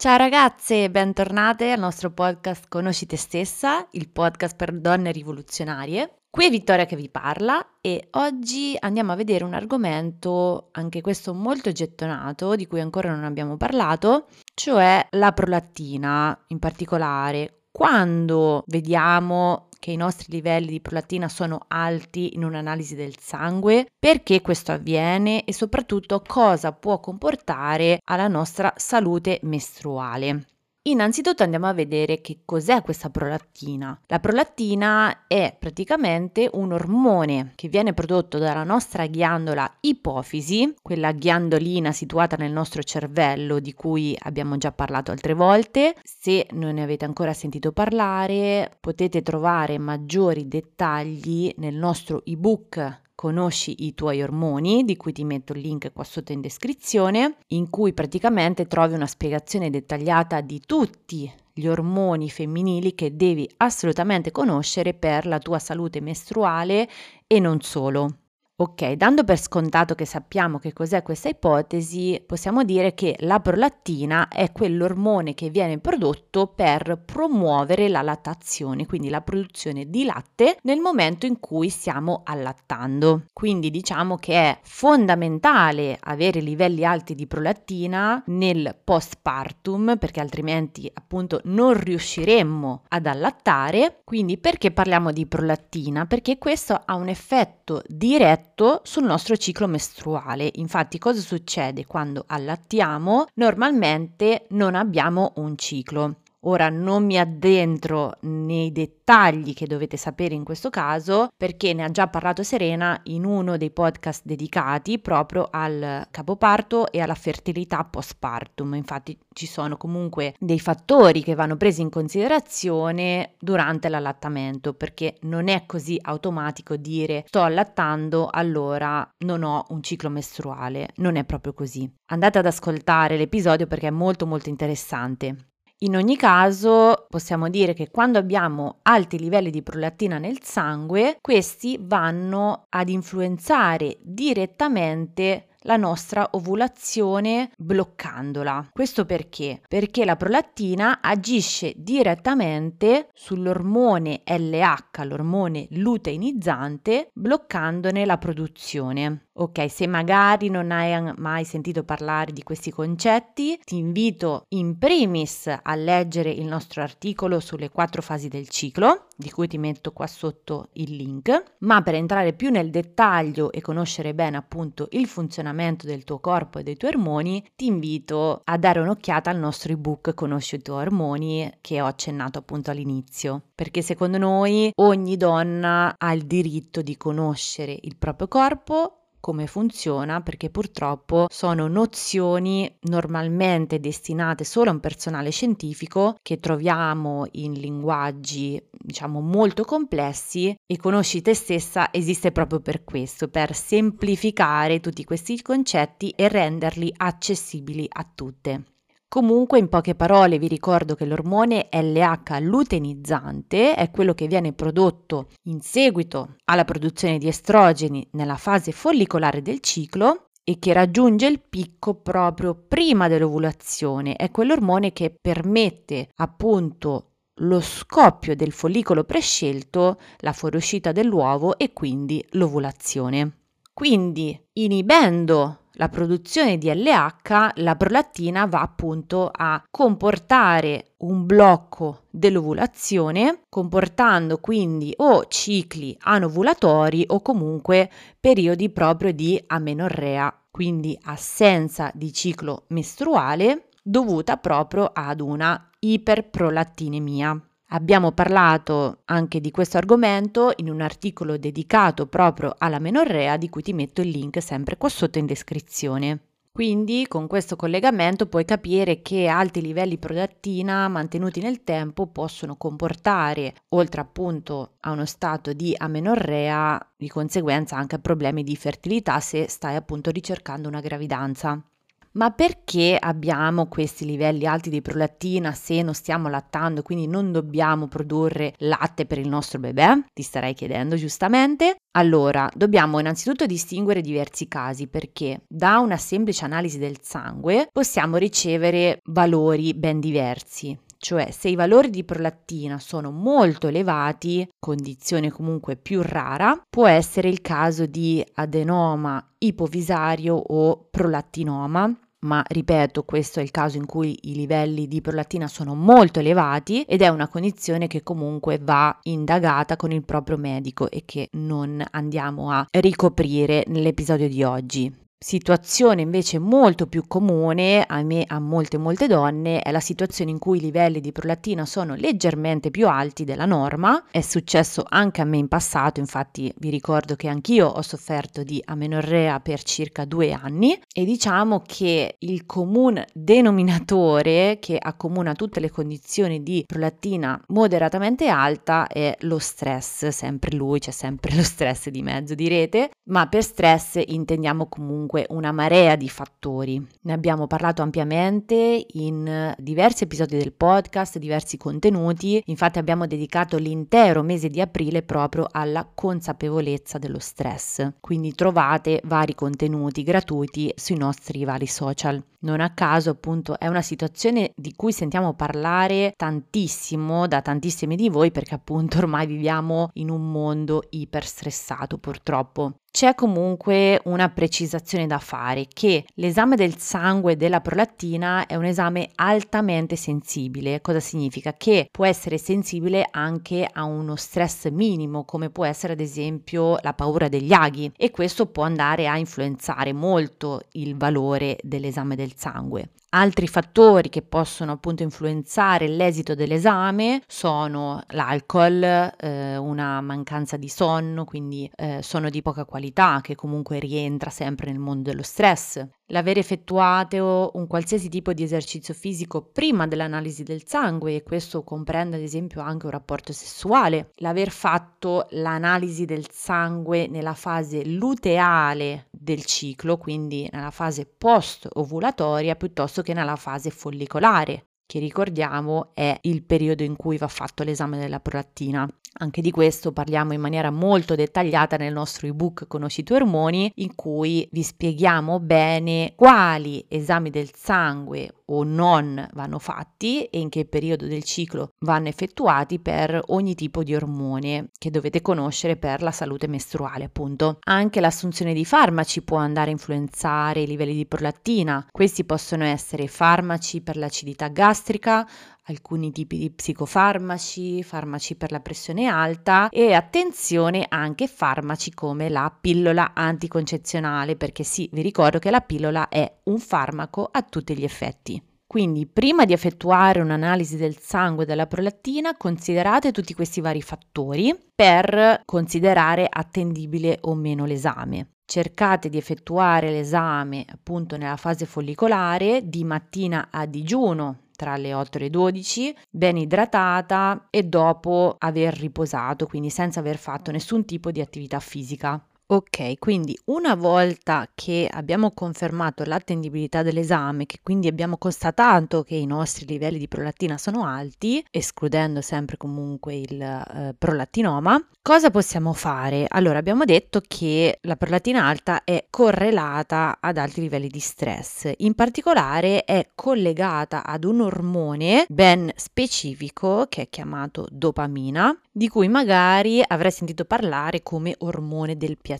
Ciao ragazze, bentornate al nostro podcast Conosci te stessa, il podcast per donne rivoluzionarie. Qui è Vittoria che vi parla e oggi andiamo a vedere un argomento, anche questo molto gettonato, di cui ancora non abbiamo parlato, cioè la prolattina in particolare. Quando vediamo che i nostri livelli di prolattina sono alti in un'analisi del sangue, perché questo avviene e soprattutto cosa può comportare alla nostra salute mestruale. Innanzitutto andiamo a vedere che cos'è questa prolattina. La prolattina è praticamente un ormone che viene prodotto dalla nostra ghiandola ipofisi, quella ghiandolina situata nel nostro cervello di cui abbiamo già parlato altre volte. Se non ne avete ancora sentito parlare, potete trovare maggiori dettagli nel nostro ebook Conosci i tuoi ormoni, di cui ti metto il link qua sotto in descrizione, in cui praticamente trovi una spiegazione dettagliata di tutti gli ormoni femminili che devi assolutamente conoscere per la tua salute mestruale e non solo. Ok, dando per scontato che sappiamo che cos'è questa ipotesi, possiamo dire che la prolattina è quell'ormone che viene prodotto per promuovere la lattazione, quindi la produzione di latte nel momento in cui stiamo allattando. Quindi diciamo che è fondamentale avere livelli alti di prolattina nel postpartum perché altrimenti appunto non riusciremmo ad allattare. Quindi perché parliamo di prolattina? Perché questo ha un effetto diretto effetto sul nostro ciclo mestruale. Infatti cosa succede quando allattiamo? Normalmente non abbiamo un ciclo. Ora non mi addentro nei dettagli che dovete sapere in questo caso perché ne ha già parlato Serena in uno dei podcast dedicati proprio al capoparto e alla fertilità postpartum. Infatti ci sono comunque dei fattori che vanno presi in considerazione durante l'allattamento perché non è così automatico dire sto allattando allora non ho un ciclo mestruale, non è proprio così. Andate ad ascoltare l'episodio perché è molto molto interessante. In ogni caso, possiamo dire che quando abbiamo alti livelli di prolattina nel sangue, questi vanno ad influenzare direttamente la nostra ovulazione bloccandola. Questo perché? Perché la prolattina agisce direttamente sull'ormone LH, l'ormone luteinizzante, bloccandone la produzione. Ok, se magari non hai mai sentito parlare di questi concetti, ti invito in primis a leggere il nostro articolo sulle quattro fasi del ciclo, di cui ti metto qua sotto il link, ma per entrare più nel dettaglio e conoscere bene appunto il funzionamento del tuo corpo e dei tuoi ormoni, ti invito a dare un'occhiata al nostro ebook Conosci i tuoi ormoni che ho accennato appunto all'inizio, perché secondo noi ogni donna ha il diritto di conoscere il proprio corpo come funziona perché purtroppo sono nozioni normalmente destinate solo a un personale scientifico che troviamo in linguaggi diciamo molto complessi e conosci te stessa esiste proprio per questo, per semplificare tutti questi concetti e renderli accessibili a tutte. Comunque, in poche parole, vi ricordo che l'ormone LH luteinizzante è quello che viene prodotto in seguito alla produzione di estrogeni nella fase follicolare del ciclo e che raggiunge il picco proprio prima dell'ovulazione. È quell'ormone che permette appunto lo scoppio del follicolo prescelto, la fuoriuscita dell'uovo e quindi l'ovulazione. Quindi, inibendo la produzione di LH, la prolattina va appunto a comportare un blocco dell'ovulazione, comportando quindi o cicli anovulatori o comunque periodi proprio di amenorrea, quindi assenza di ciclo mestruale dovuta proprio ad una iperprolattinemia. Abbiamo parlato anche di questo argomento in un articolo dedicato proprio alla menorrea di cui ti metto il link sempre qua sotto in descrizione. Quindi con questo collegamento puoi capire che alti livelli prodattina mantenuti nel tempo possono comportare, oltre appunto a uno stato di amenorrea, di conseguenza anche problemi di fertilità se stai appunto ricercando una gravidanza. Ma perché abbiamo questi livelli alti di prolattina se non stiamo lattando, quindi non dobbiamo produrre latte per il nostro bebè? Ti starei chiedendo giustamente. Allora, dobbiamo innanzitutto distinguere diversi casi perché da una semplice analisi del sangue possiamo ricevere valori ben diversi cioè se i valori di prolattina sono molto elevati, condizione comunque più rara, può essere il caso di adenoma ipovisario o prolattinoma, ma ripeto, questo è il caso in cui i livelli di prolattina sono molto elevati ed è una condizione che comunque va indagata con il proprio medico e che non andiamo a ricoprire nell'episodio di oggi. Situazione invece molto più comune, a me, a molte molte donne, è la situazione in cui i livelli di prolattina sono leggermente più alti della norma. È successo anche a me in passato, infatti vi ricordo che anch'io ho sofferto di amenorrea per circa due anni. E diciamo che il comune denominatore che accomuna tutte le condizioni di prolattina moderatamente alta è lo stress, sempre lui, c'è sempre lo stress di mezzo direte, ma per stress intendiamo comunque comunque una marea di fattori. Ne abbiamo parlato ampiamente in diversi episodi del podcast, diversi contenuti, infatti abbiamo dedicato l'intero mese di aprile proprio alla consapevolezza dello stress, quindi trovate vari contenuti gratuiti sui nostri vari social. Non a caso appunto è una situazione di cui sentiamo parlare tantissimo da tantissimi di voi perché appunto ormai viviamo in un mondo iperstressato purtroppo. C'è comunque una precisazione da fare che l'esame del sangue della prolattina è un esame altamente sensibile. Cosa significa? Che può essere sensibile anche a uno stress minimo, come può essere ad esempio la paura degli aghi e questo può andare a influenzare molto il valore dell'esame del sangue. Altri fattori che possono appunto influenzare l'esito dell'esame sono l'alcol, eh, una mancanza di sonno, quindi eh, sonno di poca qualità che comunque rientra sempre nel mondo dello stress, l'aver effettuato un qualsiasi tipo di esercizio fisico prima dell'analisi del sangue e questo comprende ad esempio anche un rapporto sessuale, l'aver fatto l'analisi del sangue nella fase luteale del ciclo, quindi nella fase post-ovulatoria piuttosto che nella fase follicolare, che ricordiamo è il periodo in cui va fatto l'esame della prolattina. Anche di questo parliamo in maniera molto dettagliata nel nostro ebook Conosci i tuoi ormoni, in cui vi spieghiamo bene quali esami del sangue o non vanno fatti e in che periodo del ciclo vanno effettuati per ogni tipo di ormone che dovete conoscere per la salute mestruale, appunto. Anche l'assunzione di farmaci può andare a influenzare i livelli di prolattina. Questi possono essere farmaci per l'acidità gastrica, alcuni tipi di psicofarmaci, farmaci per la pressione alta e attenzione anche farmaci come la pillola anticoncezionale perché sì, vi ricordo che la pillola è un farmaco a tutti gli effetti. Quindi prima di effettuare un'analisi del sangue della prolattina considerate tutti questi vari fattori per considerare attendibile o meno l'esame cercate di effettuare l'esame appunto nella fase follicolare di mattina a digiuno tra le 8 e le 12, ben idratata e dopo aver riposato, quindi senza aver fatto nessun tipo di attività fisica. Ok, quindi una volta che abbiamo confermato l'attendibilità dell'esame, che quindi abbiamo constatato che i nostri livelli di prolattina sono alti, escludendo sempre comunque il eh, prolattinoma, cosa possiamo fare? Allora, abbiamo detto che la prolattina alta è correlata ad alti livelli di stress, in particolare è collegata ad un ormone ben specifico che è chiamato dopamina di cui magari avrai sentito parlare come ormone del piacere,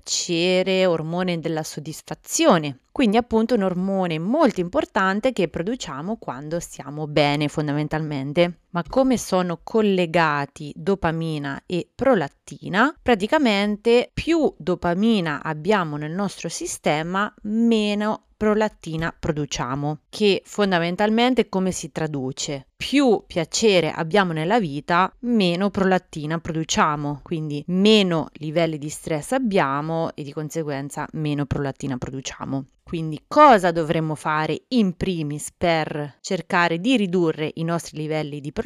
ormone della soddisfazione. Quindi appunto un ormone molto importante che produciamo quando stiamo bene fondamentalmente. Ma come sono collegati dopamina e prolattina, praticamente più dopamina abbiamo nel nostro sistema, meno prolattina produciamo, che fondamentalmente come si traduce? Più piacere abbiamo nella vita, meno prolattina produciamo, quindi meno livelli di stress abbiamo e di conseguenza meno prolattina produciamo. Quindi cosa dovremmo fare in primis per cercare di ridurre i nostri livelli di prolattina?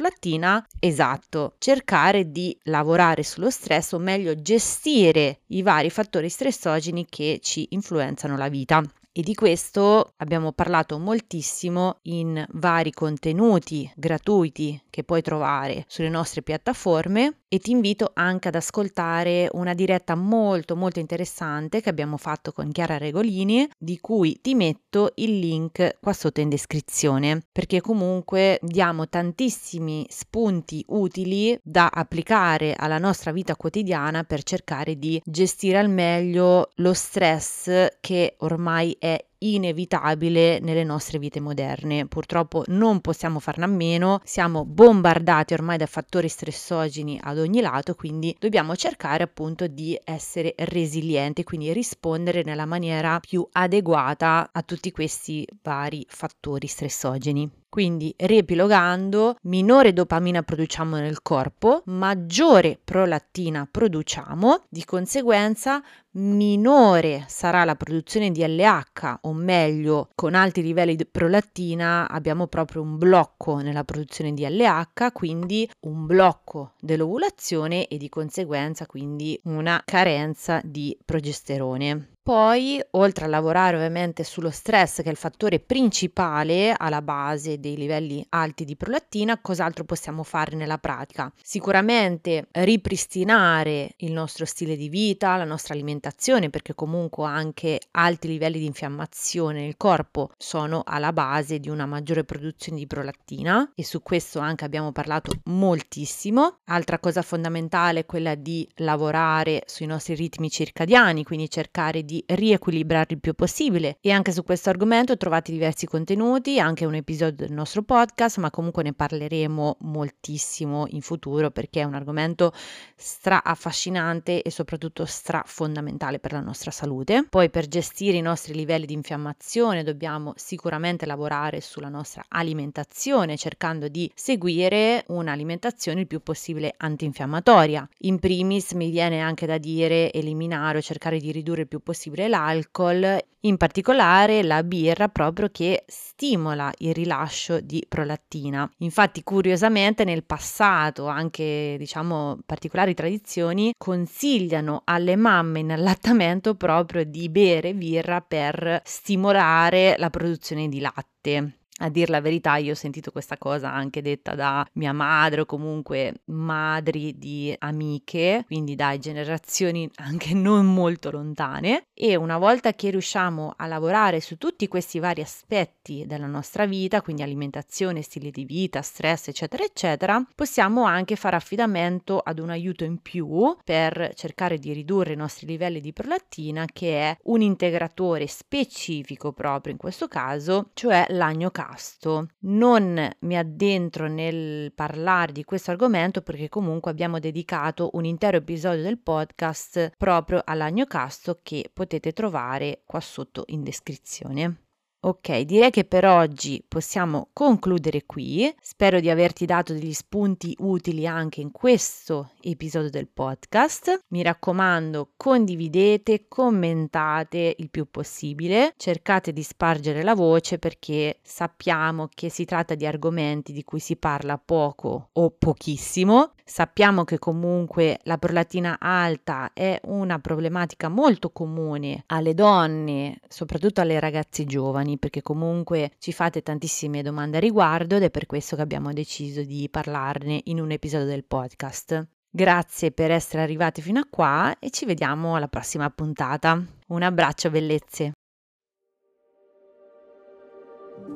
Esatto, cercare di lavorare sullo stress o meglio gestire i vari fattori stressogeni che ci influenzano la vita. E di questo abbiamo parlato moltissimo in vari contenuti gratuiti che puoi trovare sulle nostre piattaforme e ti invito anche ad ascoltare una diretta molto molto interessante che abbiamo fatto con Chiara Regolini di cui ti metto il link qua sotto in descrizione perché comunque diamo tantissimi spunti utili da applicare alla nostra vita quotidiana per cercare di gestire al meglio lo stress che ormai è inevitabile nelle nostre vite moderne. Purtroppo non possiamo farne a meno, siamo bombardati ormai da fattori stressogeni ad ogni lato, quindi dobbiamo cercare appunto di essere resilienti, quindi rispondere nella maniera più adeguata a tutti questi vari fattori stressogeni. Quindi, riepilogando, minore dopamina produciamo nel corpo, maggiore prolattina produciamo, di conseguenza minore sarà la produzione di LH, o meglio, con alti livelli di prolattina abbiamo proprio un blocco nella produzione di LH, quindi un blocco dell'ovulazione e di conseguenza quindi una carenza di progesterone. Poi, oltre a lavorare ovviamente sullo stress, che è il fattore principale alla base dei livelli alti di prolattina, cos'altro possiamo fare nella pratica? Sicuramente ripristinare il nostro stile di vita, la nostra alimentazione, perché comunque anche alti livelli di infiammazione nel corpo sono alla base di una maggiore produzione di prolattina e su questo anche abbiamo parlato moltissimo. Altra cosa fondamentale è quella di lavorare sui nostri ritmi circadiani, quindi cercare di di riequilibrare il più possibile e anche su questo argomento trovate diversi contenuti, anche un episodio del nostro podcast, ma comunque ne parleremo moltissimo in futuro perché è un argomento stra affascinante e soprattutto stra fondamentale per la nostra salute. Poi per gestire i nostri livelli di infiammazione dobbiamo sicuramente lavorare sulla nostra alimentazione cercando di seguire un'alimentazione il più possibile antinfiammatoria. In primis mi viene anche da dire eliminare o cercare di ridurre il più possibile possibile l'alcol, in particolare la birra proprio che stimola il rilascio di prolattina. Infatti curiosamente nel passato anche diciamo particolari tradizioni consigliano alle mamme in allattamento proprio di bere birra per stimolare la produzione di latte. A dir la verità, io ho sentito questa cosa anche detta da mia madre o comunque madri di amiche, quindi dai generazioni anche non molto lontane. E una volta che riusciamo a lavorare su tutti questi vari aspetti della nostra vita, quindi alimentazione, stile di vita, stress, eccetera, eccetera, possiamo anche fare affidamento ad un aiuto in più per cercare di ridurre i nostri livelli di prolattina, che è un integratore specifico proprio in questo caso, cioè l'agnocasto casto. Non mi addentro nel parlare di questo argomento perché comunque abbiamo dedicato un intero episodio del podcast proprio all'agnocasto che potete trovare qua sotto in descrizione. Ok, direi che per oggi possiamo concludere qui. Spero di averti dato degli spunti utili anche in questo episodio del podcast. Mi raccomando, condividete, commentate il più possibile, cercate di spargere la voce perché sappiamo che si tratta di argomenti di cui si parla poco o pochissimo. Sappiamo che comunque la prolatina alta è una problematica molto comune alle donne, soprattutto alle ragazze giovani perché comunque ci fate tantissime domande a riguardo ed è per questo che abbiamo deciso di parlarne in un episodio del podcast. Grazie per essere arrivati fino a qua e ci vediamo alla prossima puntata. Un abbraccio bellezze.